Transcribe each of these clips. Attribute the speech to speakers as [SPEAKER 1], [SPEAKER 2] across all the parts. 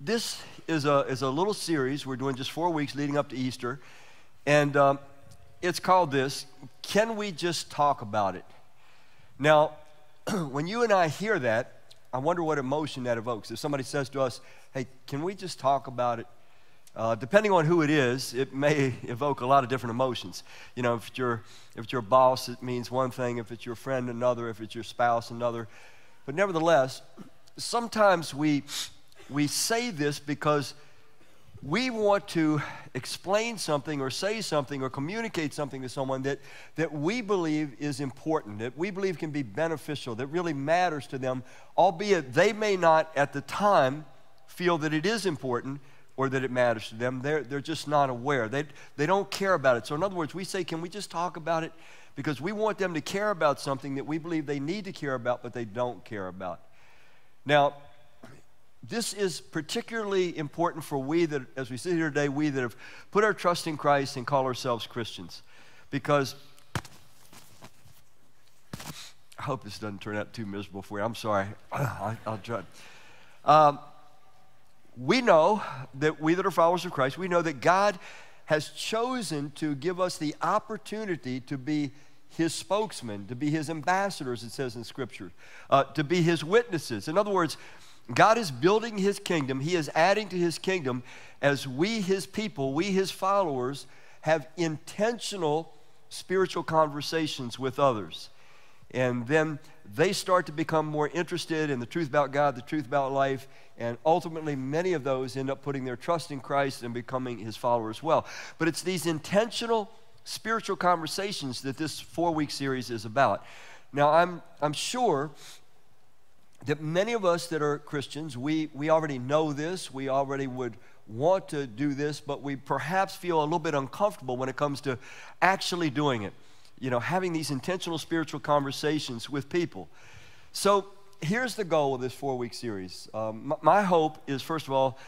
[SPEAKER 1] this is a, is a little series we're doing just four weeks leading up to Easter. And um, it's called this Can We Just Talk About It? Now, when you and I hear that, I wonder what emotion that evokes. If somebody says to us, Hey, can we just talk about it? Uh, depending on who it is, it may evoke a lot of different emotions. You know, if it's, your, if it's your boss, it means one thing. If it's your friend, another. If it's your spouse, another. But nevertheless, sometimes we we say this because we want to explain something or say something or communicate something to someone that, that we believe is important, that we believe can be beneficial, that really matters to them, albeit they may not at the time feel that it is important or that it matters to them. They're, they're just not aware. They, they don't care about it. So, in other words, we say, can we just talk about it? Because we want them to care about something that we believe they need to care about, but they don't care about. Now, this is particularly important for we that, as we sit here today, we that have put our trust in Christ and call ourselves Christians. Because I hope this doesn't turn out too miserable for you. I'm sorry. I, will try. Um, we know that we that are followers of Christ, we know that God has chosen to give us the opportunity to be his spokesman, to be his ambassadors, it says in Scripture, uh, to be his witnesses. In other words, God is building his kingdom, he is adding to his kingdom as we, his people, we, his followers, have intentional spiritual conversations with others. And then they start to become more interested in the truth about God, the truth about life, and ultimately many of those end up putting their trust in Christ and becoming his followers well. But it's these intentional spiritual conversations that this four week series is about. Now, I'm, I'm sure that many of us that are Christians, we, we already know this, we already would want to do this, but we perhaps feel a little bit uncomfortable when it comes to actually doing it. You know, having these intentional spiritual conversations with people. So here's the goal of this four week series. Um, my, my hope is, first of all,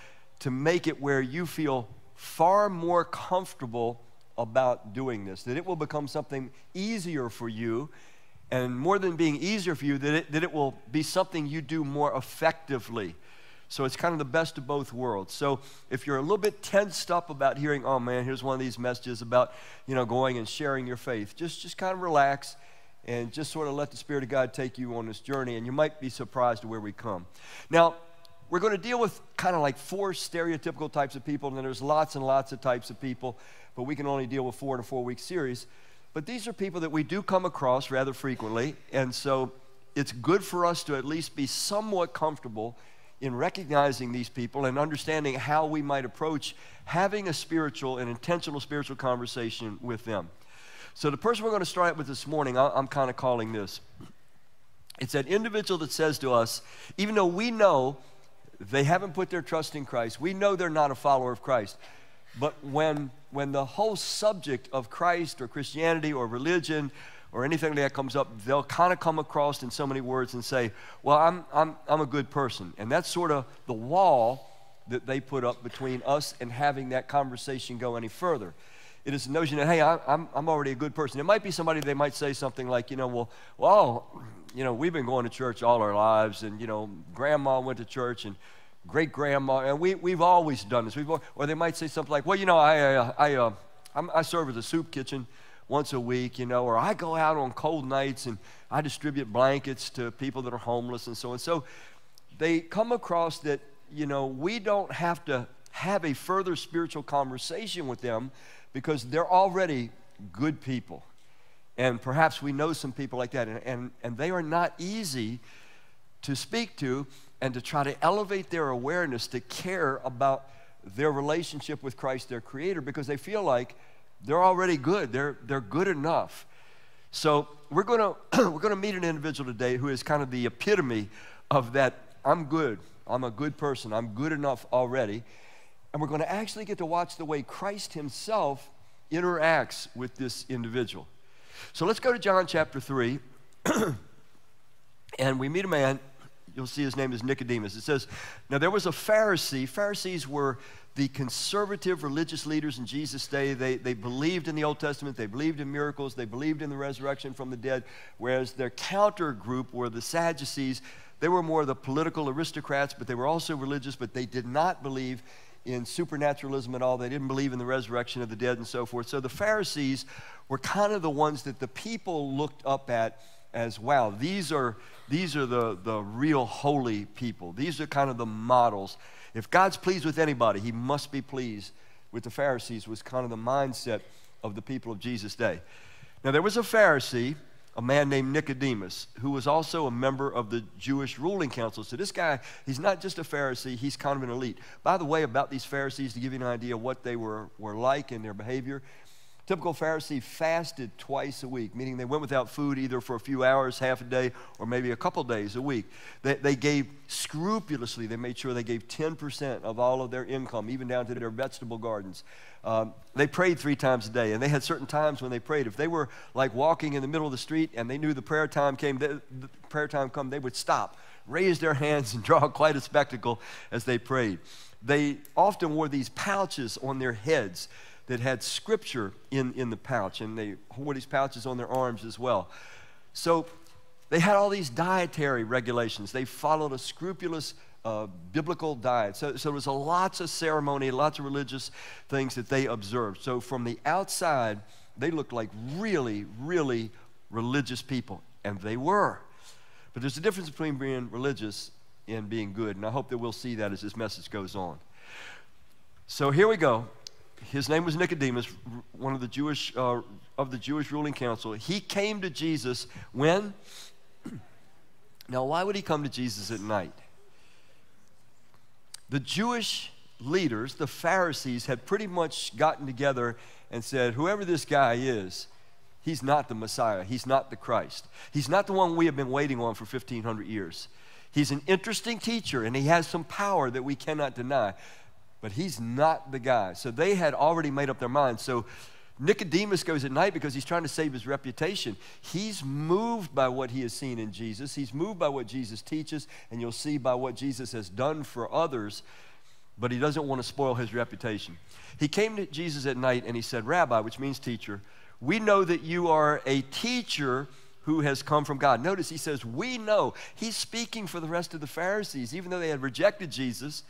[SPEAKER 1] to make it where you feel far more comfortable about doing this, that it will become something easier for you and more than being easier for you, that it, that it will be something you do more effectively. So it's kind of the best of both worlds. So if you're a little bit tensed up about hearing, oh man, here's one of these messages about, you know, going and sharing your faith, just, just kind of relax and just sort of let the Spirit of God take you on this journey, and you might be surprised at where we come. Now, we're going to deal with kind of like four stereotypical types of people, and then there's lots and lots of types of people, but we can only deal with four in a four week series. But these are people that we do come across rather frequently, and so it's good for us to at least be somewhat comfortable in recognizing these people and understanding how we might approach having a spiritual and intentional spiritual conversation with them. So, the person we're going to start with this morning, I'm kind of calling this. It's that individual that says to us, even though we know they haven't put their trust in Christ, we know they're not a follower of Christ, but when, when the whole subject of Christ or Christianity or religion or anything like that comes up, they'll kind of come across in so many words and say, Well, I'm, I'm, I'm a good person. And that's sort of the wall that they put up between us and having that conversation go any further. It is the notion that, hey, I, I'm, I'm already a good person. It might be somebody they might say something like, you know, well, well, you know, we've been going to church all our lives, and, you know, grandma went to church, and great grandma, and we, we've always done this. We've, or they might say something like, well, you know, I, uh, I, uh, I serve as a soup kitchen once a week, you know, or I go out on cold nights and I distribute blankets to people that are homeless and so on. So they come across that, you know, we don't have to have a further spiritual conversation with them because they're already good people. And perhaps we know some people like that, and, and, and they are not easy to speak to and to try to elevate their awareness to care about their relationship with Christ, their Creator, because they feel like they're already good. They're, they're good enough. So we're to we're to meet an individual today who is kind of the epitome of that I'm good. I'm a good person. I'm good enough already. And we're going to actually get to watch the way Christ himself interacts with this individual. So let's go to John chapter 3. and we meet a man You'll see his name is Nicodemus. It says, Now there was a Pharisee. Pharisees were the conservative religious leaders in Jesus' day. They, they believed in the Old Testament, they believed in miracles, they believed in the resurrection from the dead, whereas their counter group were the Sadducees. They were more the political aristocrats, but they were also religious, but they did not believe in supernaturalism at all. They didn't believe in the resurrection of the dead and so forth. So the Pharisees were kind of the ones that the people looked up at as well. these are, these are the, the real holy people. These are kind of the models. If God's pleased with anybody, he must be pleased with the Pharisees, was kind of the mindset of the people of Jesus' day. Now, there was a Pharisee, a man named Nicodemus, who was also a member of the Jewish ruling council. So, this guy, he's not just a Pharisee, he's kind of an elite. By the way, about these Pharisees, to give you an idea what they were, were like in their behavior, Typical Pharisee fasted twice a week, meaning they went without food either for a few hours, half a day, or maybe a couple days a week. They, they gave scrupulously, they made sure they gave 10% of all of their income, even down to their vegetable gardens. Um, they prayed three times a day, and they had certain times when they prayed. If they were like walking in the middle of the street and they knew the prayer time came, the, prayer time come, they would stop, raise their hands, and draw quite a spectacle as they prayed. They often wore these pouches on their heads that had scripture in, in the pouch, and they wore these pouches on their arms as well. So they had all these dietary regulations. They followed a scrupulous uh, biblical diet. So, so there was a lots of ceremony, lots of religious things that they observed. So from the outside, they looked like really, really religious people, and they were. But there's a difference between being religious and being good, and I hope that we'll see that as this message goes on. So here we go his name was Nicodemus, one of the Jewish uh, of the Jewish ruling council. He came to Jesus when. now, why would he come to Jesus at night? The Jewish leaders, the Pharisees, had pretty much gotten together and said, "Whoever this guy is, he's not the Messiah. He's not the Christ. He's not the one we have been waiting on for 1500 years." He's an interesting teacher and he has some power that we cannot deny but he's not the guy. So they had already made up their minds. So Nicodemus goes at night because he's trying to save his reputation. He's moved by what he has seen in Jesus. He's moved by what Jesus teaches, and you'll see by what Jesus has done for others, but he doesn't want to spoil his reputation. He came to Jesus at night and he said, Rabbi, which means teacher, we know that you are a teacher who has come from God. Notice he says, We know. He's speaking for the rest of the Pharisees, even though they had rejected Jesus.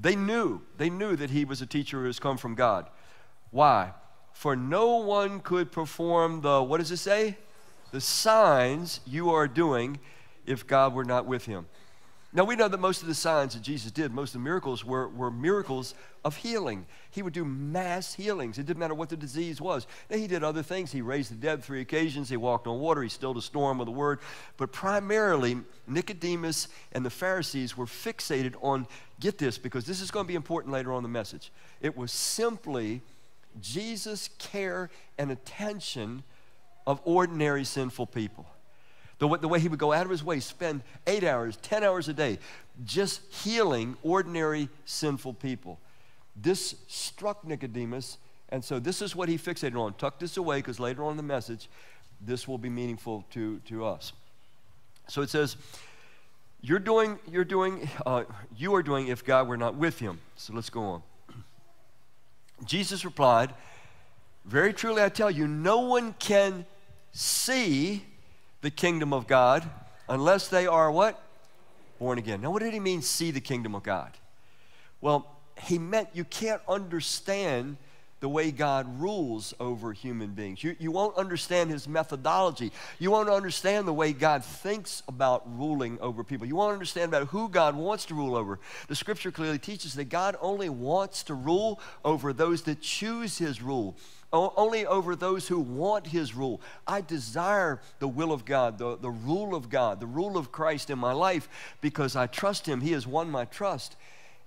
[SPEAKER 1] They knew, they knew that he was a teacher who has come from God. Why? For no one could perform the, what does it say? The signs you are doing if God were not with him. Now, we know that most of the signs that Jesus did, most of the miracles were, were miracles of healing. He would do mass healings. It didn't matter what the disease was. Now, he did other things. He raised the dead three occasions. He walked on water. He stilled a storm with a word. But primarily, Nicodemus and the Pharisees were fixated on, get this, because this is going to be important later on in the message. It was simply Jesus' care and attention of ordinary sinful people. The way, the way he would go out of his way, spend eight hours, 10 hours a day just healing ordinary sinful people. This struck Nicodemus, and so this is what he fixated on. Tuck this away because later on in the message, this will be meaningful to, to us. So it says, you're doing, you're doing, uh, you are doing if God were not with him. So let's go on. Jesus replied, Very truly I tell you, no one can see the kingdom of God unless they are what? Born again. Now, what did he mean, see the kingdom of God? Well, he meant you can't understand the way God rules over human beings. You, you won't understand his methodology. You won't understand the way God thinks about ruling over people. You won't understand about who God wants to rule over. The scripture clearly teaches that God only wants to rule over those that choose his rule only over those who want his rule. I desire the will of God, the, the rule of God, the rule of Christ in my life because I trust him. He has won my trust.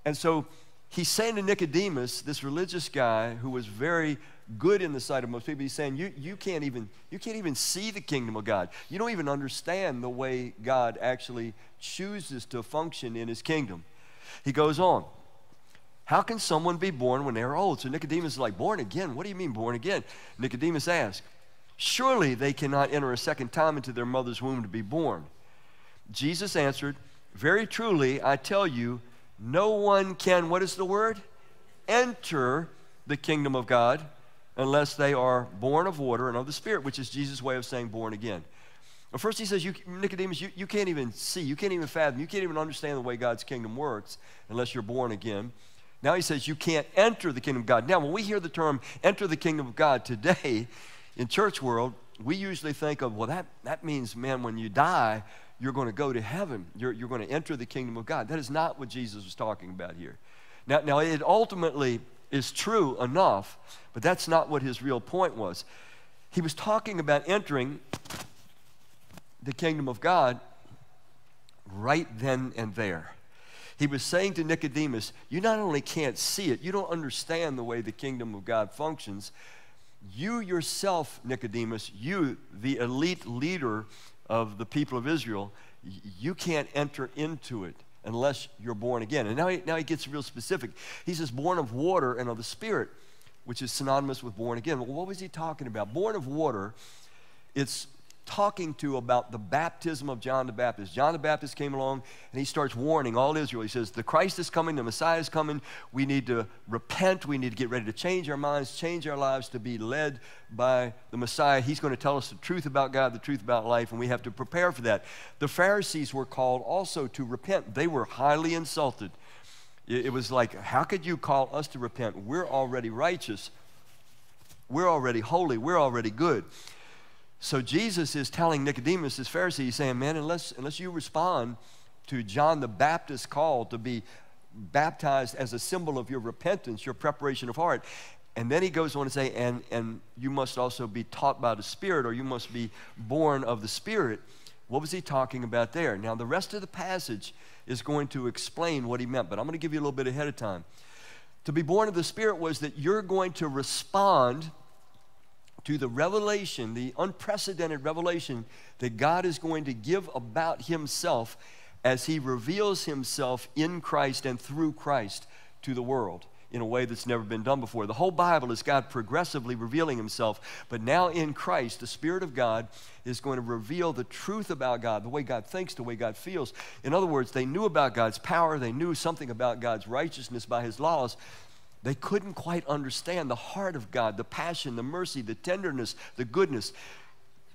[SPEAKER 1] And so he's saying to Nicodemus, this religious guy who was very good in the sight of most people, he's saying, you, you, can't even, you can't even see the kingdom of God. You don't even understand the way God actually chooses to function in his kingdom. He goes on. How can someone be born when they're old? So Nicodemus is like, Born again? What do you mean, born again? Nicodemus asked, Surely they cannot enter a second time into their mother's womb to be born. Jesus answered, Very truly, I tell you, no one can, what is the word? Enter the kingdom of God unless they are born of water and of the Spirit, which is Jesus' way of saying born again. But first he says, you, Nicodemus, you, you can't even see, you can't even fathom, you can't even understand the way God's kingdom works unless you're born again. Now he says you can't enter the kingdom of God. Now, when we hear the term enter the kingdom of God today in church world, we usually think of, well, that, that means, man, when you die, you're going to go to heaven. You're, you're going to enter the kingdom of God. That is not what Jesus was talking about here. Now, now, it ultimately is true enough, but that's not what his real point was. He was talking about entering the kingdom of God right then and there. He was saying to Nicodemus, You not only can't see it, you don't understand the way the kingdom of God functions. You yourself, Nicodemus, you, the elite leader of the people of Israel, you can't enter into it unless you're born again. And now he, now he gets real specific. He says, born of water and of the Spirit, which is synonymous with born again. Well, what was he talking about? Born of water, it's talking to about the baptism of John the Baptist. John the Baptist came along and he starts warning all Israel. He says, The Christ is coming, the Messiah is coming. We need to repent. We need to get ready to change our minds, change our lives to be led by the Messiah. He's going to tell us the truth about God, the truth about life, and we have to prepare for that. The Pharisees were called also to repent, they were highly insulted. It was like, How could you call us to repent? We're already righteous. We're already holy. We're already good. So Jesus is telling Nicodemus, this Pharisee, he's saying, man, unless, unless you respond to John the Baptist's call to be baptized as a symbol of your repentance, your preparation of heart. And then he goes on to say, and, and you must also be taught by the Spirit, or you must be born of the Spirit. What was he talking about there? Now, the rest of the passage is going to explain what he meant, but I'm going to give you a little bit ahead of time. To be born of the Spirit was that you're going to respond to the revelation, the unprecedented revelation that God is going to give about Himself as He reveals Himself in Christ and through Christ to the world in a way that's never been done before. The whole Bible is God progressively revealing Himself, but now in Christ, the Spirit of God is going to reveal the truth about God, the way God thinks, the way God feels. In other words, they knew about God's power, they knew something about God's righteousness by His laws, they couldn't quite understand the heart of God, the passion, the mercy, the tenderness, the goodness.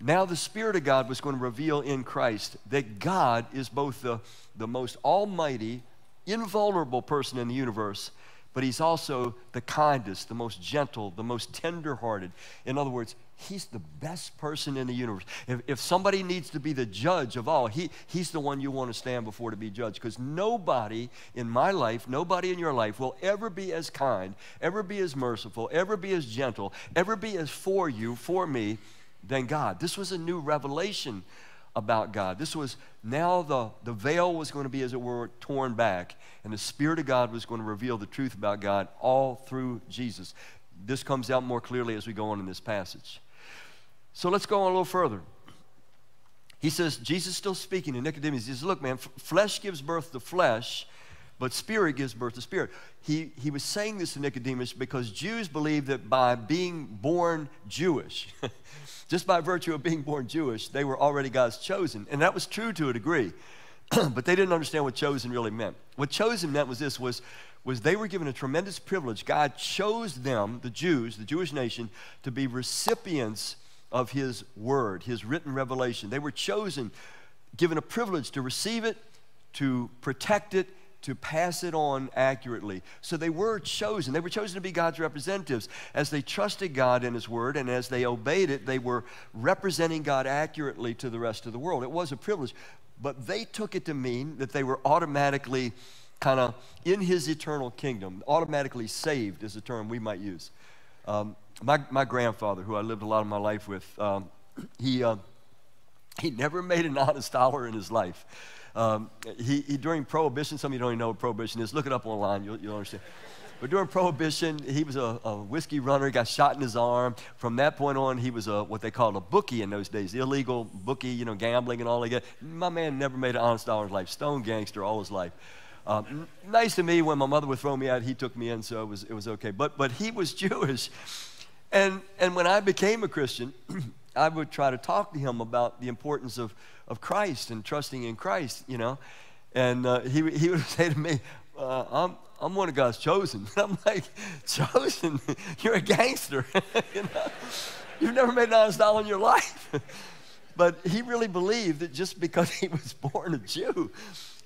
[SPEAKER 1] Now, the Spirit of God was going to reveal in Christ that God is both the, the most almighty, invulnerable person in the universe, but He's also the kindest, the most gentle, the most tenderhearted. In other words, He's the best person in the universe. If, if somebody needs to be the judge of all, he, he's the one you want to stand before to be judged. Because nobody in my life, nobody in your life will ever be as kind, ever be as merciful, ever be as gentle, ever be as for you, for me, than God. This was a new revelation about God. This was now the, the veil was going to be, as it were, torn back, and the Spirit of God was going to reveal the truth about God all through Jesus. This comes out more clearly as we go on in this passage. So let's go on a little further. He says, Jesus still speaking to Nicodemus. He says, Look, man, flesh gives birth to flesh, but spirit gives birth to spirit. He, he was saying this to Nicodemus because Jews believed that by being born Jewish, just by virtue of being born Jewish, they were already God's chosen. And that was true to a degree. but they didn't understand what chosen really meant. What chosen meant was this was, was they were given a tremendous privilege. God chose them, the Jews, the Jewish nation, to be recipients of His Word, His written revelation. They were chosen, given a privilege to receive it, to protect it, to pass it on accurately. So they were chosen. They were chosen to be God's representatives. As they trusted God in His Word and as they obeyed it, they were representing God accurately to the rest of the world. It was a privilege. But they took it to mean that they were automatically kind of in His eternal kingdom, automatically saved is a term we might use. Um, my, my grandfather, who I lived a lot of my life with, um, he, uh, he never made an honest dollar in his life. Um, he, he, during Prohibition, some of you don't even know what Prohibition is. Look it up online, you'll, you'll understand. But during Prohibition, he was a, a, whiskey runner, he got shot in his arm. From that point on, he was a, what they called a bookie in those days, illegal bookie, you know, gambling and all that. My man never made an honest dollar in his life, stone gangster all his life. Um, nice to me when my mother would throw me out, he took me in, so it was, it was okay. But, but he was Jewish. And, and when I became a Christian, I would try to talk to him about the importance of, of Christ and trusting in Christ, you know. And uh, he, he would say to me, uh, I'm, I'm one of God's chosen. I'm like, chosen? You're a gangster. you know? You've never made an honest dollar in your life. but he really believed that just because he was born a Jew,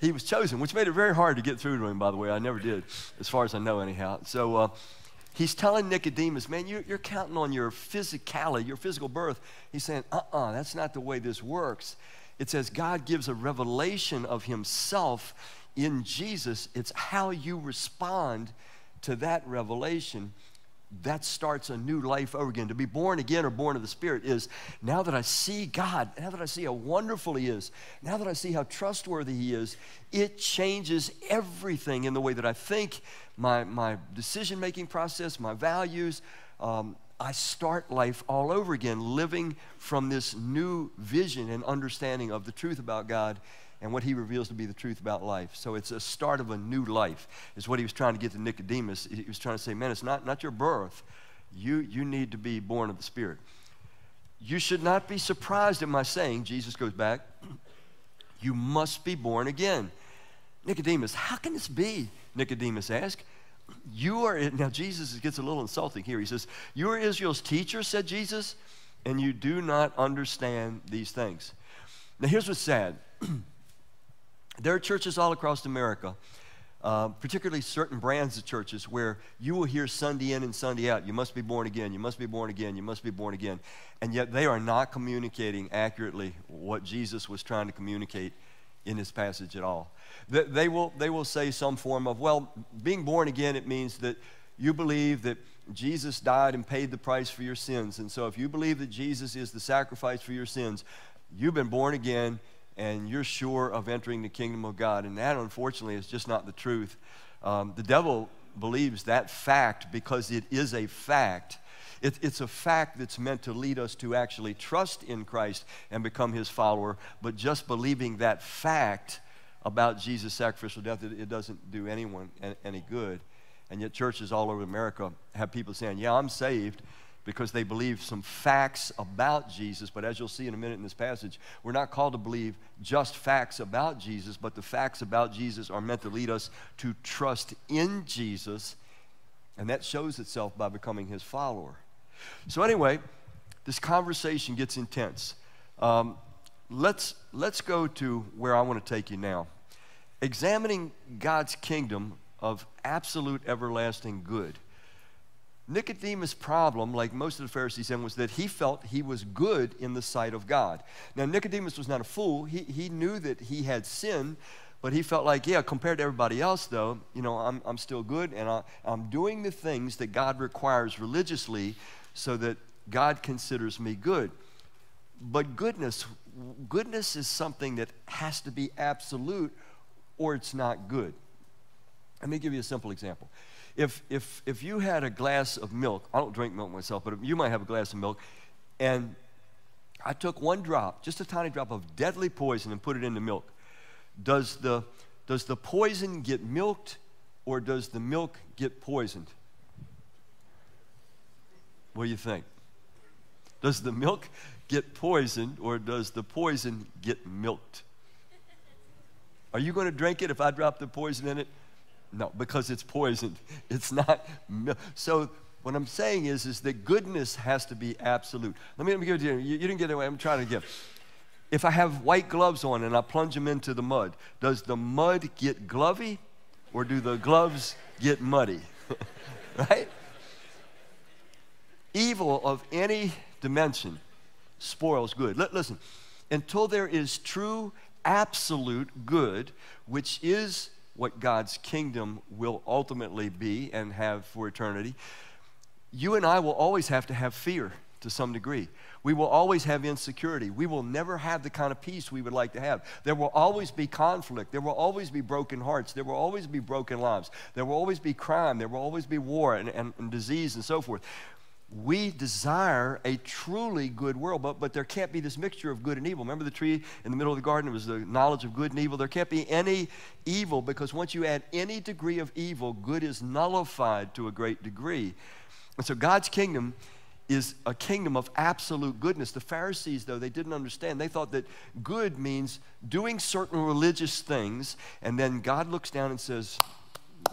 [SPEAKER 1] he was chosen, which made it very hard to get through to him, by the way. I never did, as far as I know, anyhow. So uh, he's telling Nicodemus, man, you're, you're counting on your physicality, your physical birth. He's saying, uh uh-uh, uh, that's not the way this works. It says God gives a revelation of himself in Jesus. It's how you respond to that revelation that starts a new life over again. To be born again or born of the Spirit is now that I see God, now that I see how wonderful He is, now that I see how trustworthy He is, it changes everything in the way that I think, my, my decision making process, my values. Um, I start life all over again, living from this new vision and understanding of the truth about God and what he reveals to be the truth about life. So it's a start of a new life, is what he was trying to get to Nicodemus. He was trying to say, man, it's not, not your birth. You, you need to be born of the Spirit. You should not be surprised at my saying, Jesus goes back, you must be born again. Nicodemus, how can this be? Nicodemus asked. You are, now Jesus gets a little insulting here. He says, You are Israel's teacher, said Jesus, and you do not understand these things. Now, here's what's sad There are churches all across America, uh, particularly certain brands of churches, where you will hear Sunday in and Sunday out, you must be born again, you must be born again, you must be born again. And yet they are not communicating accurately what Jesus was trying to communicate in this passage at all. They, they, will, they will say some form of, well, being born again, it means that you believe that Jesus died and paid the price for your sins. And so if you believe that Jesus is the sacrifice for your sins, you've been born again and you're sure of entering the kingdom of God. And that, unfortunately, is just not the truth. Um, the devil believes that fact because it is a fact. It, it's a fact that's meant to lead us to actually trust in Christ and become his follower, but just believing that fact about Jesus' sacrificial death, it, it doesn't do anyone any good. And yet, churches all over America have people saying, Yeah, I'm saved because they believe some facts about Jesus. But as you'll see in a minute in this passage, we're not called to believe just facts about Jesus, but the facts about Jesus are meant to lead us to trust in Jesus. And that shows itself by becoming his follower. So, anyway, this conversation gets intense. Um, let's, let's go to where I want to take you now. Examining God's kingdom of absolute everlasting good. Nicodemus' problem, like most of the Pharisees said, was that he felt he was good in the sight of God. Now, Nicodemus was not a fool. He, he knew that he had sinned, but he felt like, yeah, compared to everybody else, though, you know, I'm, I'm still good and I, I'm doing the things that God requires religiously so that God considers me good. But goodness, goodness is something that has to be absolute or it's not good. Let me give you a simple example if, if, if you had a glass of milk, I don't drink milk myself, but you might have a glass of milk, and I took one drop, just a tiny drop of deadly poison, and put it in the milk, does the, does the poison get milked or does the milk get poisoned? What do you think? Does the milk get poisoned or does the poison get milked? Are you going to drink it if I drop the poison in it? No, because it's poisoned. It's not. So what I'm saying is, is that goodness has to be absolute. Let me, let me give it to you. you. You didn't get it. I'm trying to give. If I have white gloves on and I plunge them into the mud, does the mud get glovy or do the gloves get muddy? right? Evil of any dimension spoils good. L- listen, until there is true, absolute good, which is what God's kingdom will ultimately be and have for eternity, you and I will always have to have fear to some degree. We will always have insecurity. We will never have the kind of peace we would like to have. There will always be conflict. There will always be broken hearts. There will always be broken lives. There will always be crime. There will always be war and, and, and disease and so forth we desire a truly good world, but, but there can't be this mixture of good and evil. Remember the tree in the middle of the garden? It was the knowledge of good and evil. There can't be any evil because once you add any degree of evil, good is nullified to a great degree. And so God's kingdom is a kingdom of absolute goodness. The Pharisees, though, they didn't understand. They thought that good means doing certain religious things, and then God looks down and says,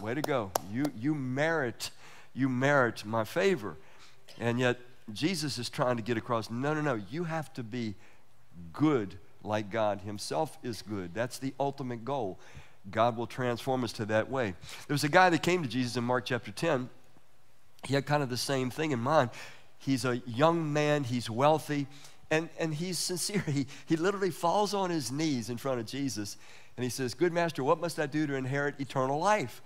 [SPEAKER 1] Way to go. You, you merit, you merit my favor. And yet, Jesus is trying to get across no, no, no, you have to be good like God Himself is good. That's the ultimate goal. God will transform us to that way. There was a guy that came to Jesus in Mark chapter 10. He had kind of the same thing in mind. He's a young man, he's wealthy, and, and he's sincere. He, he literally falls on his knees in front of Jesus and he says, Good master, what must I do to inherit eternal life?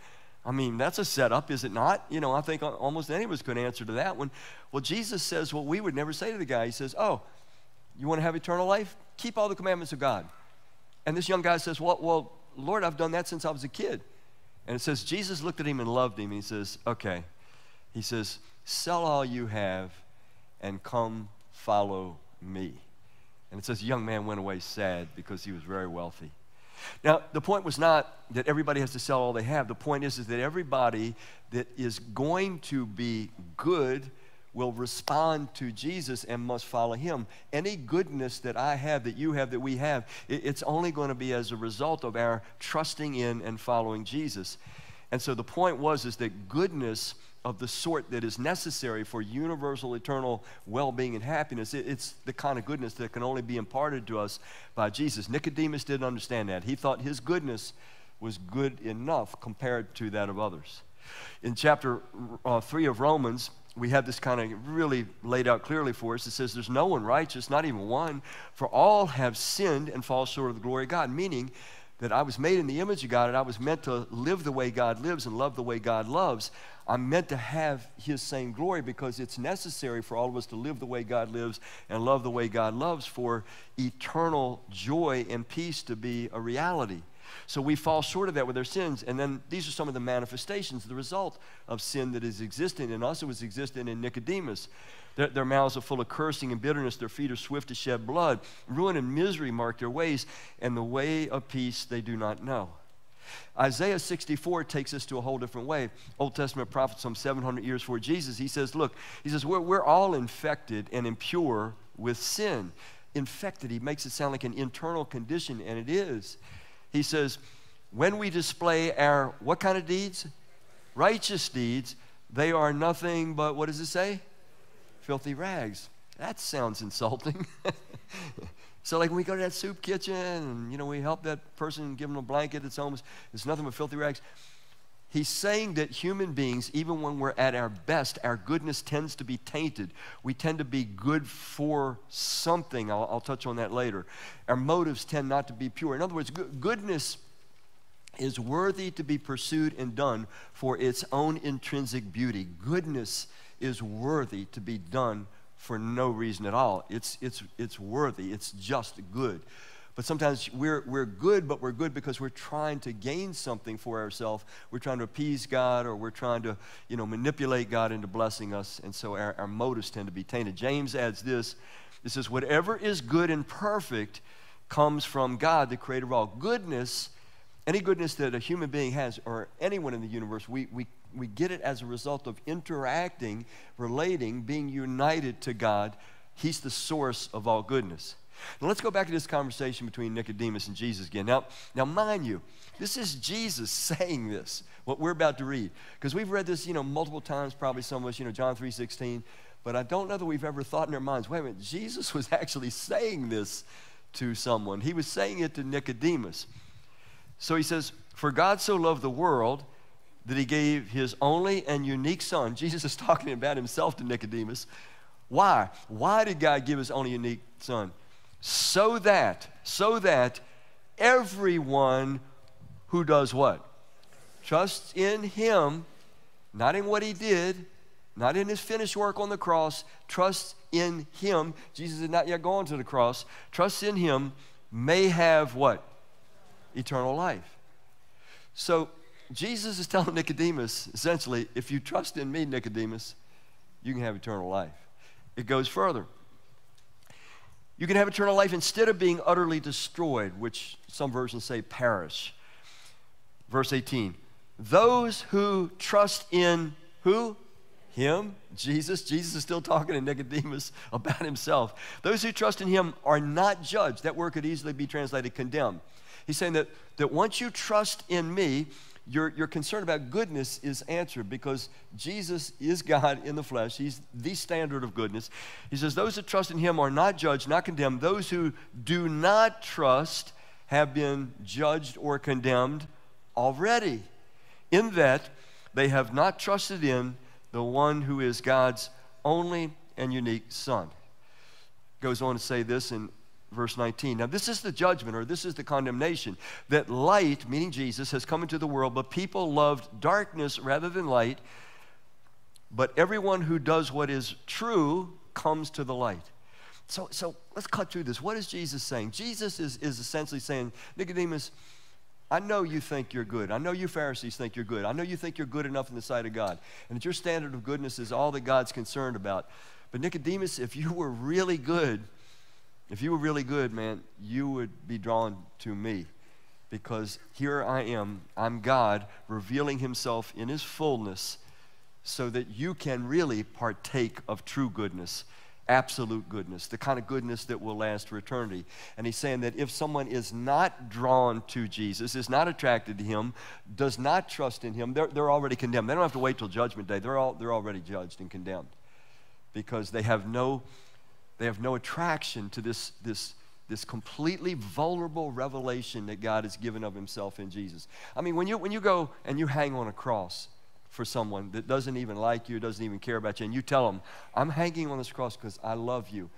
[SPEAKER 1] I mean, that's a setup, is it not? You know, I think almost any of us could answer to that one. Well, Jesus says what we would never say to the guy. He says, Oh, you want to have eternal life? Keep all the commandments of God. And this young guy says, Well, well Lord, I've done that since I was a kid. And it says, Jesus looked at him and loved him. He says, Okay. He says, Sell all you have and come follow me. And it says, the young man went away sad because he was very wealthy. Now, the point was not that everybody has to sell all they have. The point is, is that everybody that is going to be good will respond to Jesus and must follow him. Any goodness that I have, that you have, that we have, it's only going to be as a result of our trusting in and following Jesus. And so the point was is that goodness of the sort that is necessary for universal eternal well-being and happiness. It's the kind of goodness that can only be imparted to us by jesus. Nicodemus didn't understand that. He thought his goodness was good enough compared to that of others. In chapter uh, 3 of romans we have this kind of really laid out clearly for us. It says there's no one righteous not even one for all have sinned and fall short of the glory of god meaning that I was made in the image of God and I was meant to live the way God lives and love the way God loves. I'm meant to have His same glory because it's necessary for all of us to live the way God lives and love the way God loves for eternal joy and peace to be a reality. So we fall short of that with our sins. And then these are some of the manifestations, the result of sin that is existing in us. It was existing in Nicodemus. Their, their, mouths are full of cursing and bitterness. Their feet are swift to shed blood. Ruin and misery mark their ways, and the way of peace they do not know. Isaiah 64 takes us to a whole different way. Old Testament prophet, some 700 years before Jesus, he says, Look, he says, we're, we're all infected and impure with sin. Infected, he makes it sound like an internal condition, and it is. He says, When we display our what kind of deeds? Righteous deeds, they are nothing but, what does it say? Filthy rags. That sounds insulting. so, like when we go to that soup kitchen and, you know, we help that person give them a blanket that's almost, it's nothing but filthy rags. He's saying that human beings, even when we're at our best, our goodness tends to be tainted. We tend to be good for something. I'll, I'll touch on that later. Our motives tend not to be pure. In other words, goodness is worthy to be pursued and done for its own intrinsic beauty. Goodness is worthy to be done for no reason at all. It's, it's, it's worthy, it's just good. But sometimes we're, we're good, but we're good because we're trying to gain something for ourselves. We're trying to appease God or we're trying to you know, manipulate God into blessing us. And so our, our motives tend to be tainted. James adds this it says, Whatever is good and perfect comes from God, the creator of all. Goodness, any goodness that a human being has or anyone in the universe, we, we we get it as a result of interacting, relating, being united to God. He's the source of all goodness. Now let's go back to this conversation between Nicodemus and Jesus again. Now, now mind you, this is Jesus saying this, what we're about to read. Because we've read this, you know, multiple times, probably some of us, you know, John 3.16. But I don't know that we've ever thought in our minds, wait a minute, Jesus was actually saying this to someone. He was saying it to Nicodemus. So he says, For God so loved the world that he gave his only and unique son. Jesus is talking about himself to Nicodemus. Why? Why did God give his only unique son? So that, so that everyone who does what? Trusts in him, not in what he did, not in his finished work on the cross, trusts in him. Jesus had not yet gone to the cross. Trusts in him may have what? Eternal life. So Jesus is telling Nicodemus, essentially, if you trust in me, Nicodemus, you can have eternal life. It goes further. You can have eternal life instead of being utterly destroyed, which some versions say perish. Verse 18 Those who trust in who? Him, Jesus. Jesus is still talking to Nicodemus about himself. Those who trust in him are not judged. That word could easily be translated condemned. He's saying that, that once you trust in me, your, your concern about goodness is answered because Jesus is God in the flesh. He's the standard of goodness. He says, Those that trust in him are not judged, not condemned. Those who do not trust have been judged or condemned already, in that they have not trusted in the one who is God's only and unique Son. Goes on to say this in verse 19. Now, this is the judgment, or this is the condemnation that light, meaning Jesus, has come into the world, but people loved darkness rather than light. But everyone who does what is true comes to the light. So, so let's cut through this. What is Jesus saying? Jesus is, is essentially saying, Nicodemus, I know you think you're good. I know you Pharisees think you're good. I know you think you're good enough in the sight of God. And that your standard of goodness is all that God's concerned about. But Nicodemus, if you were really good, if you were really good, man, you would be drawn to me because here I am. I'm God revealing himself in his fullness so that you can really partake of true goodness, absolute goodness, the kind of goodness that will last for eternity. And he's saying that if someone is not drawn to Jesus, is not attracted to him, does not trust in him, they're, they're already condemned. They don't have to wait till judgment day. They're, all, they're already judged and condemned because they have no they have no attraction to this, this, this completely vulnerable revelation that God has given of himself in Jesus. I mean, when you, when you go and you hang on a cross for someone that doesn't even like you, doesn't even care about you, and you tell them, I'm hanging on this cross because I love you.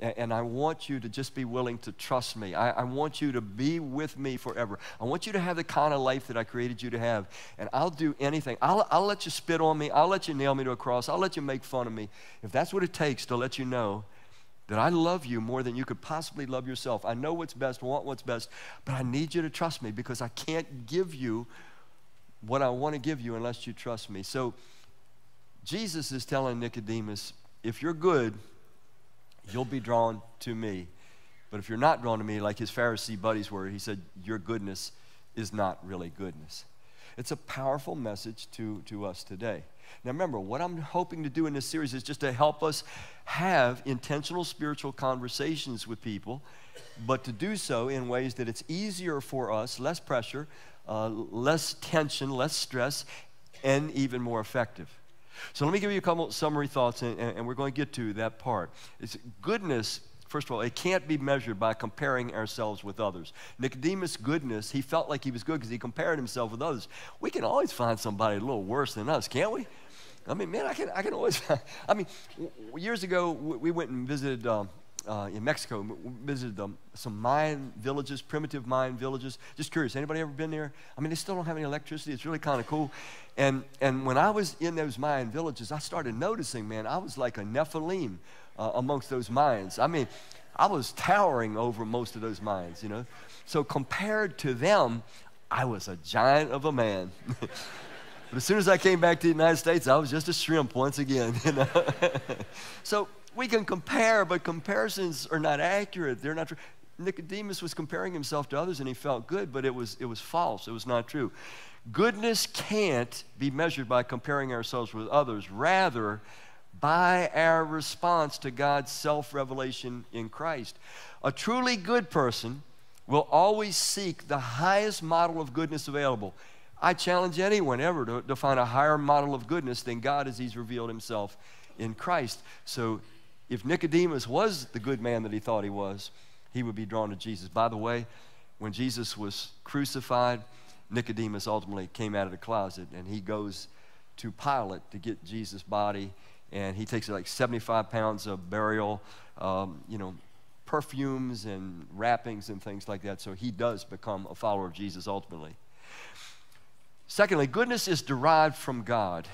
[SPEAKER 1] And I want you to just be willing to trust me. I, I, want you to be with me forever. I want you to have the kind of life that I created you to have. And I'll do anything. I'll, I'll let you spit on me. I'll let you nail me to a cross. I'll let you make fun of me. If that's what it takes to let you know that I love you more than you could possibly love yourself. I know what's best, want what's best, but I need you to trust me because I can't give you what I want to give you unless you trust me. So Jesus is telling Nicodemus, if you're good, you'll be drawn to me. But if you're not drawn to me, like his Pharisee buddies were, he said, your goodness is not really goodness. It's a powerful message to, to us today. Now, remember, what I'm hoping to do in this series is just to help us have intentional spiritual conversations with people, but to do so in ways that it's easier for us, less pressure, uh, less tension, less stress, and even more effective. So, let me give you a couple summary thoughts, and, and we're going to get to that part. It's goodness First of all, it can't be measured by comparing ourselves with others. Nicodemus' goodness, he felt like he was good because he compared himself with others. We can always find somebody a little worse than us, can't we? I mean, man, I can, I can always, I mean, years ago, we went and visited um, uh, in Mexico, visited um, some Mayan villages, primitive Mayan villages. Just curious, anybody ever been there? I mean, they still don't have any electricity. It's really kind of cool. And, and when I was in those Mayan villages, I started noticing, man, I was like a Nephilim uh, amongst those Mayans. I mean, I was towering over most of those Mayans, you know. So compared to them, I was a giant of a man. But as soon as I came back to the United States, I was just a shrimp once again. You know? so we can compare, but comparisons are not accurate. They're not true. Nicodemus was comparing himself to others and he felt good, but it was, it was false. It was not true. Goodness can't be measured by comparing ourselves with others. Rather, by our response to God's self revelation in Christ. A truly good person will always seek the highest model of goodness available. I challenge anyone ever to, to find a higher model of goodness than God as He's revealed Himself in Christ. So if Nicodemus was the good man that he thought he was, he would be drawn to Jesus. By the way, when Jesus was crucified, Nicodemus ultimately came out of the closet and he goes to Pilate to get Jesus' body and he takes like 75 pounds of burial, um, you know, perfumes and wrappings and things like that. So he does become a follower of Jesus ultimately. Secondly, goodness is derived from God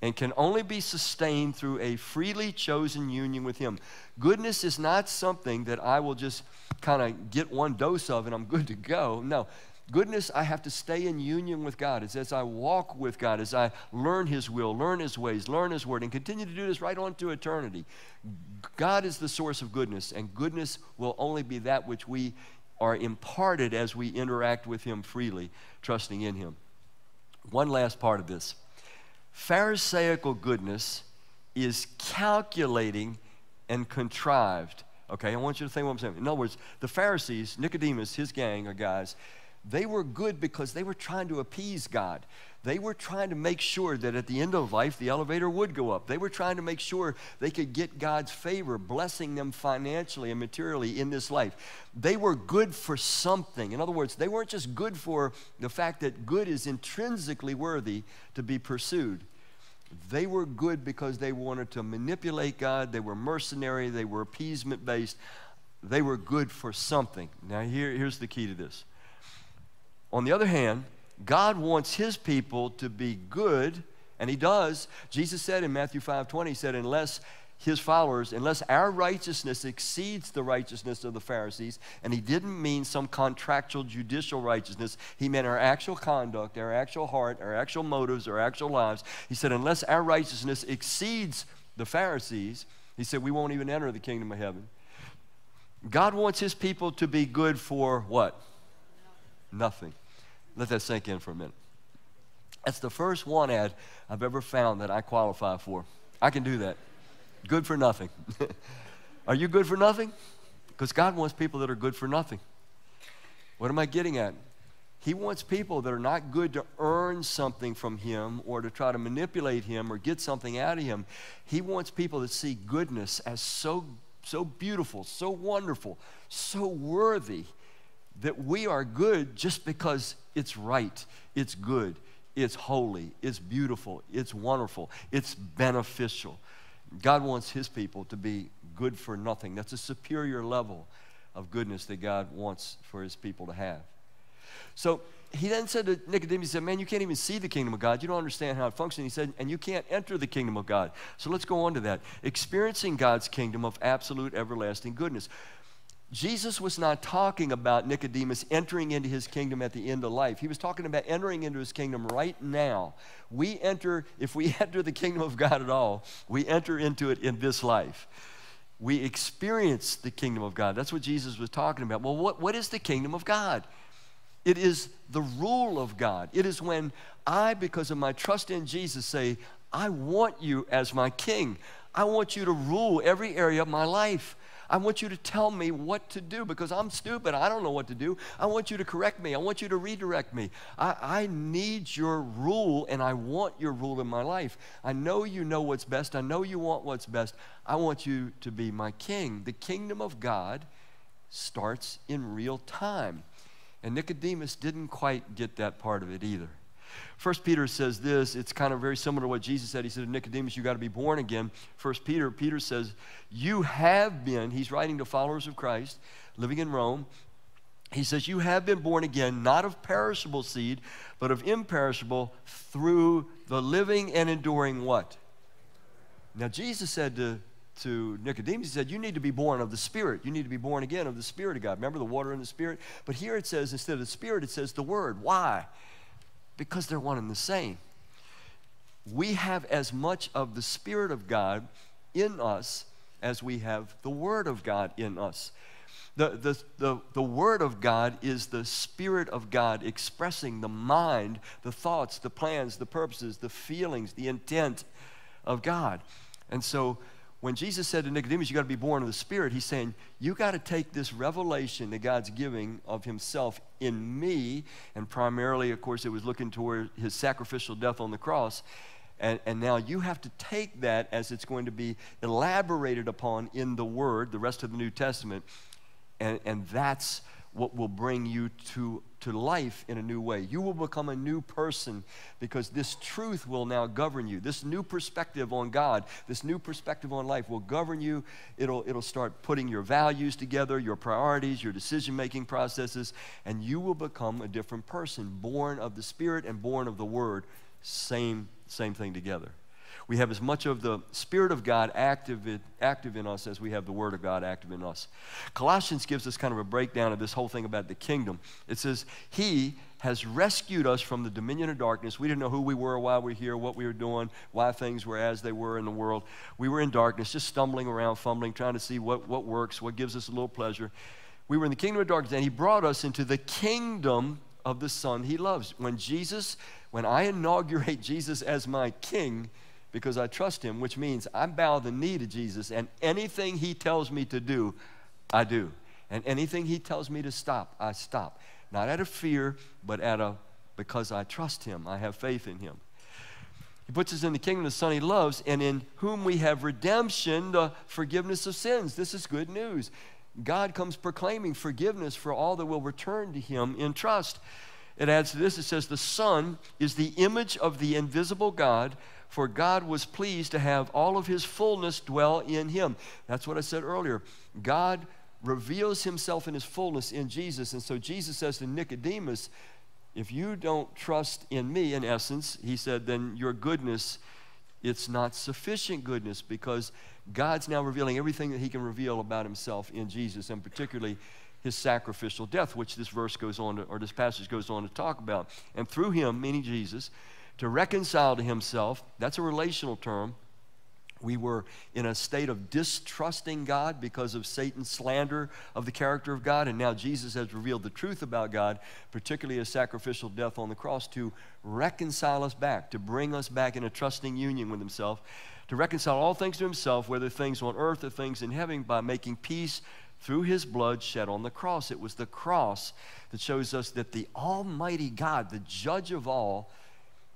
[SPEAKER 1] and can only be sustained through a freely chosen union with Him. Goodness is not something that I will just kind of get one dose of and I'm good to go. No. Goodness, I have to stay in union with God. It's as I walk with God, as I learn His will, learn His ways, learn His word, and continue to do this right on to eternity. God is the source of goodness, and goodness will only be that which we are imparted as we interact with Him freely, trusting in Him. One last part of this Pharisaical goodness is calculating and contrived. Okay, I want you to think what I'm saying. In other words, the Pharisees, Nicodemus, his gang of guys, They were good because they were trying to appease God. They were trying to make sure that at the end of life, the elevator would go up. They were trying to make sure they could get God's favor, blessing them financially and materially in this life. They were good for something. In other words, they weren't just good for the fact that good is intrinsically worthy to be pursued. They were good because they wanted to manipulate God. They were mercenary. They were appeasement based. They were good for something. Now, here, here's the key to this. On the other hand, God wants his people to be good, and he does. Jesus said in Matthew 5 20, he said, unless his followers, unless our righteousness exceeds the righteousness of the Pharisees, and he didn't mean some contractual judicial righteousness, he meant our actual conduct, our actual heart, our actual motives, our actual lives. He said, unless our righteousness exceeds the Pharisees, he said, we won't even enter the kingdom of heaven. God wants his people to be good for what? Nothing. Let that sink in for a minute. That's the first one ad I've ever found that I qualify for. I can do that. Good for nothing. are you good for nothing? Because God wants people that are good for nothing. What am I getting at? He wants people that are not good to earn something from Him or to try to manipulate Him or get something out of Him. He wants people that see goodness as so, so beautiful, so wonderful, so worthy that we are good just because it's right, it's good, it's holy, it's beautiful, it's wonderful, it's beneficial. God wants his people to be good for nothing. That's a superior level of goodness that God wants for his people to have. So he then said to Nicodemus, he said, Man, you can't even see the kingdom of God. You don't understand how it functions. He said, And you can't enter the kingdom of God. So let's go on to that. Experiencing God's kingdom of absolute everlasting goodness. Jesus was not talking about Nicodemus entering into his kingdom at the end of life. He was talking about entering into his kingdom right now. We enter, if we enter the kingdom of God at all, we enter into it in this life. We experience the kingdom of God. That's what Jesus was talking about. Well, what, what is the kingdom of God? It is the rule of God. It is when I, because of my trust in Jesus, say, I want you as my king. I want you to rule every area of my life. I want you to tell me what to do because I'm stupid. I don't know what to do. I want you to correct me. I want you to redirect me. I, I need your rule and I want your rule in my life. I know you know what's best. I know you want what's best. I want you to be my king. The kingdom of God starts in real time. And Nicodemus didn't quite get that part of it either. First Peter says this, it's kind of very similar to what Jesus said. He said, to Nicodemus, you got to be born again. First Peter, Peter says, You have been, he's writing to followers of Christ living in Rome. He says, You have been born again, not of perishable seed, but of imperishable through the living and enduring what? Now, Jesus said to, to Nicodemus, He said, You need to be born of the Spirit. You need to be born again of the Spirit of God. Remember the water and the Spirit? But here it says, instead of the Spirit, it says the Word. Why? Because they're one and the same. We have as much of the Spirit of God in us as we have the Word of God in us. The, the, the, the Word of God is the Spirit of God expressing the mind, the thoughts, the plans, the purposes, the feelings, the intent of God. And so when Jesus said to Nicodemus, You got to be born of the Spirit, he's saying, You got to take this revelation that God's giving of himself in me, and primarily, of course, it was looking toward his sacrificial death on the cross. And, and now you have to take that as it's going to be elaborated upon in the Word, the rest of the New Testament, and, and that's what will bring you to, to life in a new way. You will become a new person because this truth will now govern you. This new perspective on God, this new perspective on life will govern you. It'll, it'll start putting your values together, your priorities, your decision making processes, and you will become a different person, born of the Spirit and born of the Word. Same, same thing together. We have as much of the Spirit of God active in, active in us as we have the Word of God active in us. Colossians gives us kind of a breakdown of this whole thing about the kingdom. It says, He has rescued us from the dominion of darkness. We didn't know who we were, why we're here, what we were doing, why things were as they were in the world. We were in darkness, just stumbling around, fumbling, trying to see what, what works, what gives us a little pleasure. We were in the kingdom of darkness, and He brought us into the kingdom of the Son He loves. When Jesus, when I inaugurate Jesus as my king, because I trust him, which means I bow the knee to Jesus, and anything he tells me to do, I do. And anything he tells me to stop, I stop. not out of fear, but out of because I trust him. I have faith in him. He puts us in the kingdom of the Son he loves, and in whom we have redemption, the forgiveness of sins. This is good news. God comes proclaiming forgiveness for all that will return to him in trust. It adds to this it says, The Son is the image of the invisible God, for God was pleased to have all of his fullness dwell in him. That's what I said earlier. God reveals himself in his fullness in Jesus. And so Jesus says to Nicodemus, if you don't trust in me, in essence, he said, then your goodness, it's not sufficient goodness because God's now revealing everything that he can reveal about himself in Jesus, and particularly his sacrificial death, which this verse goes on to, or this passage goes on to talk about. And through him, meaning Jesus, to reconcile to himself, that's a relational term, we were in a state of distrusting God because of Satan's slander of the character of God. And now Jesus has revealed the truth about God, particularly his sacrificial death on the cross, to reconcile us back, to bring us back in a trusting union with himself, to reconcile all things to himself, whether things on earth or things in heaven, by making peace through his blood shed on the cross. It was the cross that shows us that the Almighty God, the judge of all,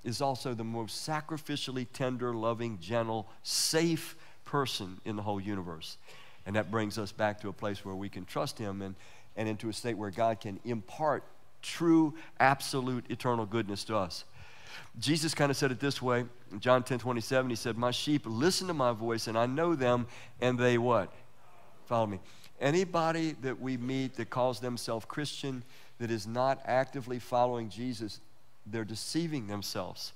[SPEAKER 1] is also the most sacrificially tender, loving, gentle, safe person in the whole universe. And that brings us back to a place where we can trust Him and, and into a state where God can impart true, absolute, eternal goodness to us. Jesus kind of said it this way in John 10 27. He said, My sheep listen to my voice, and I know them, and they what? Follow me. Anybody that we meet that calls themselves Christian that is not actively following Jesus, they're deceiving themselves.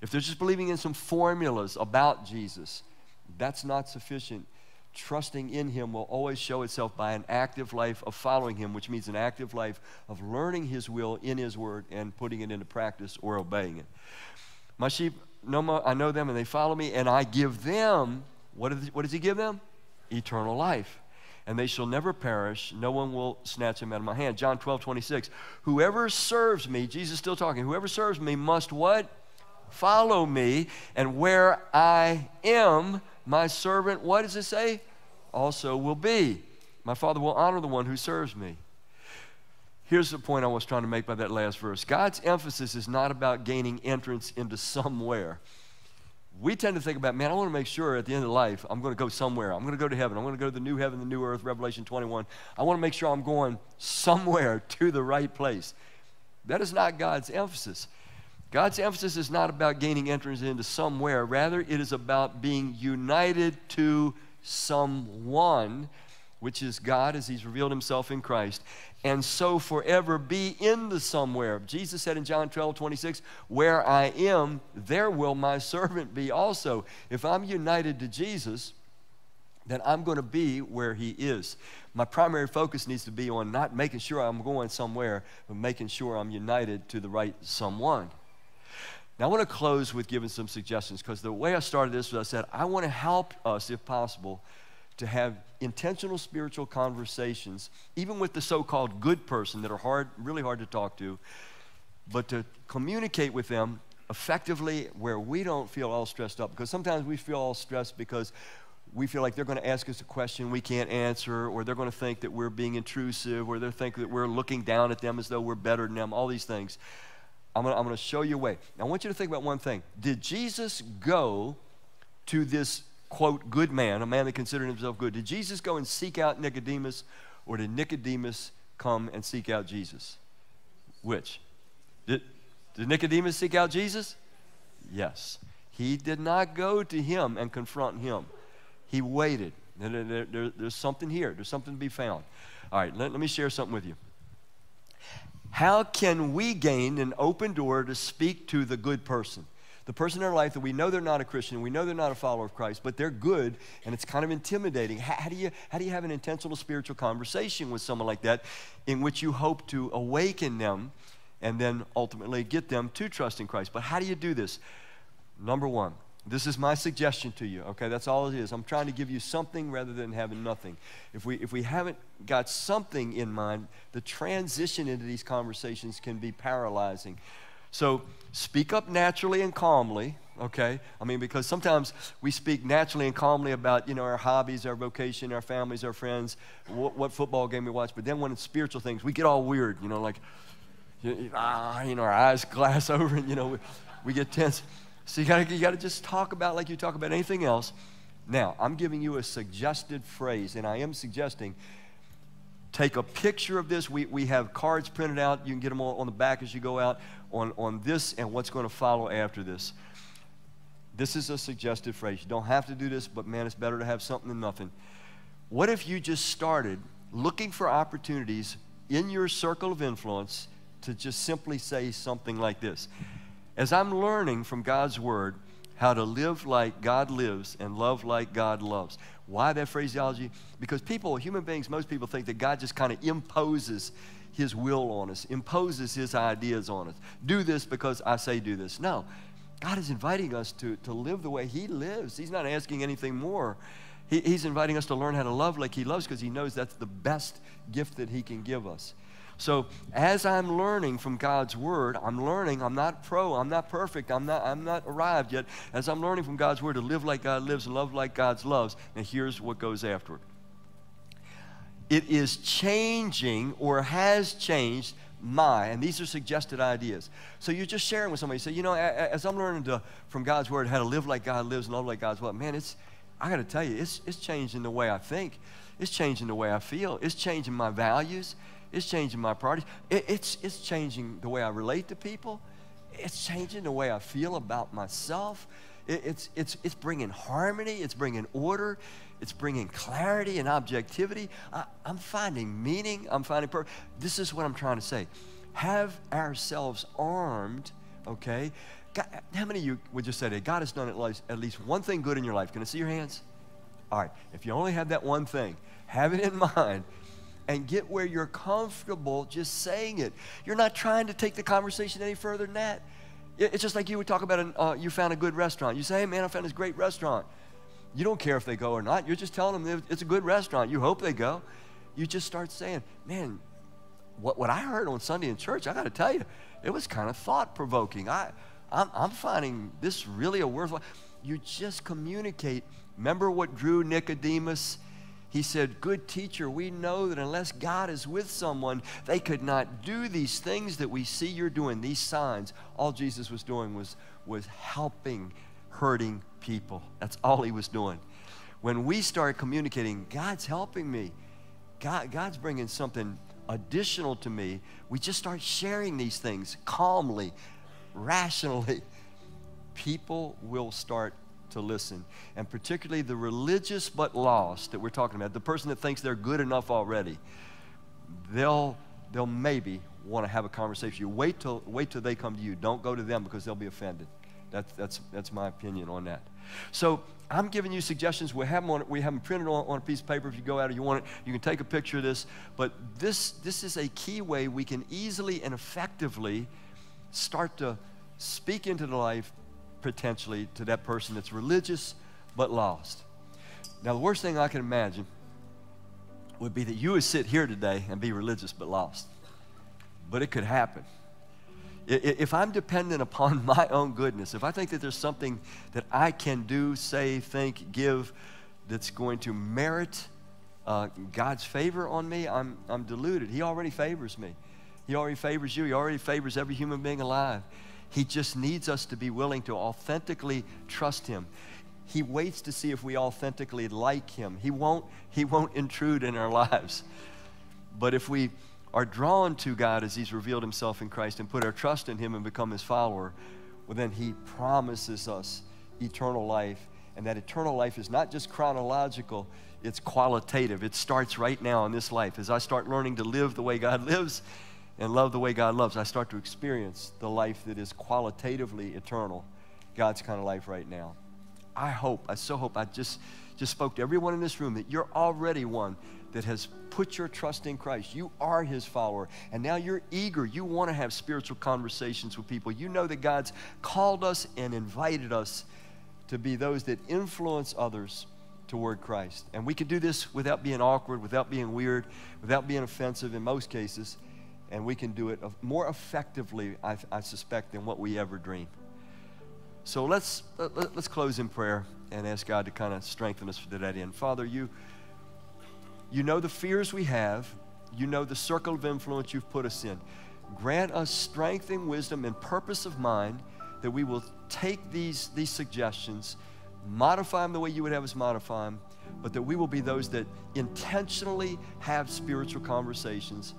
[SPEAKER 1] If they're just believing in some formulas about Jesus, that's not sufficient. Trusting in Him will always show itself by an active life of following Him, which means an active life of learning His will in His Word and putting it into practice or obeying it. My sheep know my, I know them and they follow me, and I give them, what, does He give them? Eternal life and they shall never perish. No one will snatch them out of my hand. John 12, 26. Whoever serves me, Jesus still talking, whoever serves me must what? Follow me. And where I am, my servant, what does it say? Also will be. My Father will honor the one who serves me. Here's the point I was trying to make by that last verse God's emphasis is not about gaining entrance into somewhere we tend to think about, man, I want to make sure at the end of life I'm going to go somewhere. I'm going to go to heaven. I'm going to go to the new heaven, the new earth, Revelation 21. I want to make sure I'm going somewhere to the right place. That is not God's emphasis. God's emphasis is not about gaining entrance into somewhere. Rather, it is about being united to someone, which is God as He's revealed Himself in Christ and so forever be in the somewhere. Jesus said in John 12, 26, Where I am, there will my servant be also. If I'm united to Jesus, then I'm going to be where he is. My primary focus needs to be on not making sure I'm going somewhere, but making sure I'm united to the right someone. Now, I want to close with giving some suggestions because the way I started this was I said, I want to help us, if possible, to have intentional spiritual conversations, even with the so called good person that are hard, really hard to talk to, but to communicate with them effectively where we don't feel all stressed up. Because sometimes we feel all stressed because we feel like they're going to ask us a question we can't answer, or they're going to think that we're being intrusive, or they think that we're looking down at them as though we're better than them, all these things. I'm going, to, I'm going to show you a way. Now, I want you to think about one thing. Did Jesus go to this quote, good man, a man that considered himself good. Did Jesus go and seek out Nicodemus, or did Nicodemus come and seek out Jesus? Which? Did, did Nicodemus seek out Jesus? Yes. He did not go to him and confront him, he waited. There, there, there, there's something here, there's something to be found. All right, let, let me share something with you. How can we gain an open door to speak to the good person? The person in our life that we know they're not a Christian, we know they're not a follower of Christ, but they're good, and it's kind of intimidating. How, how, do you, how do you have an intentional spiritual conversation with someone like that in which you hope to awaken them and then ultimately get them to trust in Christ? But how do you do this? Number one, this is my suggestion to you, okay? That's all it is. I'm trying to give you something rather than having nothing. If we, if we haven't got something in mind, the transition into these conversations can be paralyzing. So speak up naturally and calmly, okay? I mean, because sometimes we speak naturally and calmly about, you know, our hobbies, our vocation, our families, our friends, what, what football game we watch, but then when it's spiritual things, we get all weird, you know, like, you, ah, you know, our eyes glass over and, you know, we, we get tense. So you gotta, you gotta just talk about like you talk about anything else. Now, I'm giving you a suggested phrase, and I am suggesting take a picture of this. We, we have cards printed out. You can get them on, on the back as you go out on, on this and what's going to follow after this. This is a suggested phrase. You don't have to do this, but man, it's better to have something than nothing. What if you just started looking for opportunities in your circle of influence to just simply say something like this? As I'm learning from God's Word, how to live like God lives and love like God loves. Why that phraseology? Because people, human beings, most people think that God just kind of imposes his will on us, imposes his ideas on us. Do this because I say do this. No. God is inviting us to, to live the way he lives. He's not asking anything more. He, he's inviting us to learn how to love like he loves because he knows that's the best gift that he can give us. So as I'm learning from God's word, I'm learning, I'm not pro, I'm not perfect, I'm not, I'm not arrived yet. As I'm learning from God's word to live like God lives and love like God's loves, and here's what goes afterward. It is changing or has changed my, and these are suggested ideas. So you're just sharing with somebody. You say, you know, as I'm learning to, from God's word how to live like God lives and love like God's love, man, it's, I got to tell you, it's, it's changing the way I think. It's changing the way I feel. It's changing my values. It's changing my priorities. It, it's, it's changing the way I relate to people. It's changing the way I feel about myself. It, it's, it's, it's bringing harmony. It's bringing order. It's bringing clarity and objectivity. I, am finding meaning. I'm finding purpose. This is what I'm trying to say. Have ourselves armed, okay? God, how many of you would just say that God has done at least, at least one thing good in your life? Can I see your hands? All right. If you only have that one thing, have it in mind and get where you're comfortable just saying it. You're not trying to take the conversation any further than that. It's just like you would talk about an, uh, you found a good restaurant. You say, hey, man, I found this great restaurant. You don't care if they go or not. You're just telling them it's a good restaurant. You hope they go. You just start saying, man, what, what I heard on Sunday in church, I got to tell you, it was kind of thought provoking. I, I'm, I'm finding this really a worthwhile. You just communicate. Remember what drew Nicodemus he said, Good teacher, we know that unless God is with someone, they could not do these things that we see you're doing, these signs. All Jesus was doing was, was helping hurting people. That's all he was doing. When we start communicating, God's helping me, God, God's bringing something additional to me, we just start sharing these things calmly, rationally. People will start to listen. And particularly the religious but lost that we're talking about, the person that thinks they're good enough already, they'll, they'll maybe want to have a conversation. You wait till, wait till they come to you. Don't go to them because they'll be offended. That's, that's, that's my opinion on that. So I'm giving you suggestions. We have them, on, we have them printed on, on a piece of paper. If you go out or you want it, you can take a picture of this. But this, this is a key way we can easily and effectively start to speak into the life potentially to that person that's religious but lost. Now, the worst thing I can imagine would be that you would sit here today and be religious but lost. But it could happen. If I'm dependent upon my own goodness, if I think that there's something that I can do, say, think, give that's going to merit uh, God's favor on me, I'm, I'm deluded. He already favors me. He already favors you. He already favors every human being alive. He just needs us to be willing to authentically trust Him. He waits to see if we authentically like Him. He won't, he won't intrude in our lives. But if we are drawn to God as He's revealed Himself in Christ and put our trust in Him and become His follower, well, then He promises us eternal life. And that eternal life is not just chronological, it's qualitative. It starts right now in this life. As I start learning to live the way God lives, and love the way God loves, I start to experience the life that is qualitatively eternal, God's kind of life right now. I hope, I so hope, I just, just spoke to everyone in this room that you're already one that has put your trust in Christ. You are his follower. And now you're eager. You want to have spiritual conversations with people. You know that God's called us and invited us to be those that influence others toward Christ. And we can do this without being awkward, without being weird, without being offensive in most cases and we can do it more effectively, I, I suspect, than what we ever dream. So let's, let, us let us close in prayer and ask God to kind of strengthen us to that end. Father, you, you know the fears we have. You know the circle of influence you've put us in. grant us strength and wisdom and purpose of mind that we will take these, these suggestions, modify them the way you would have us modify them, but that we will be those that intentionally have spiritual conversations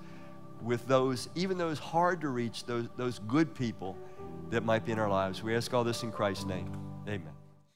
[SPEAKER 1] with those, even those hard to reach, those, those good people that might be in our lives. We ask all this in Christ's name. Amen.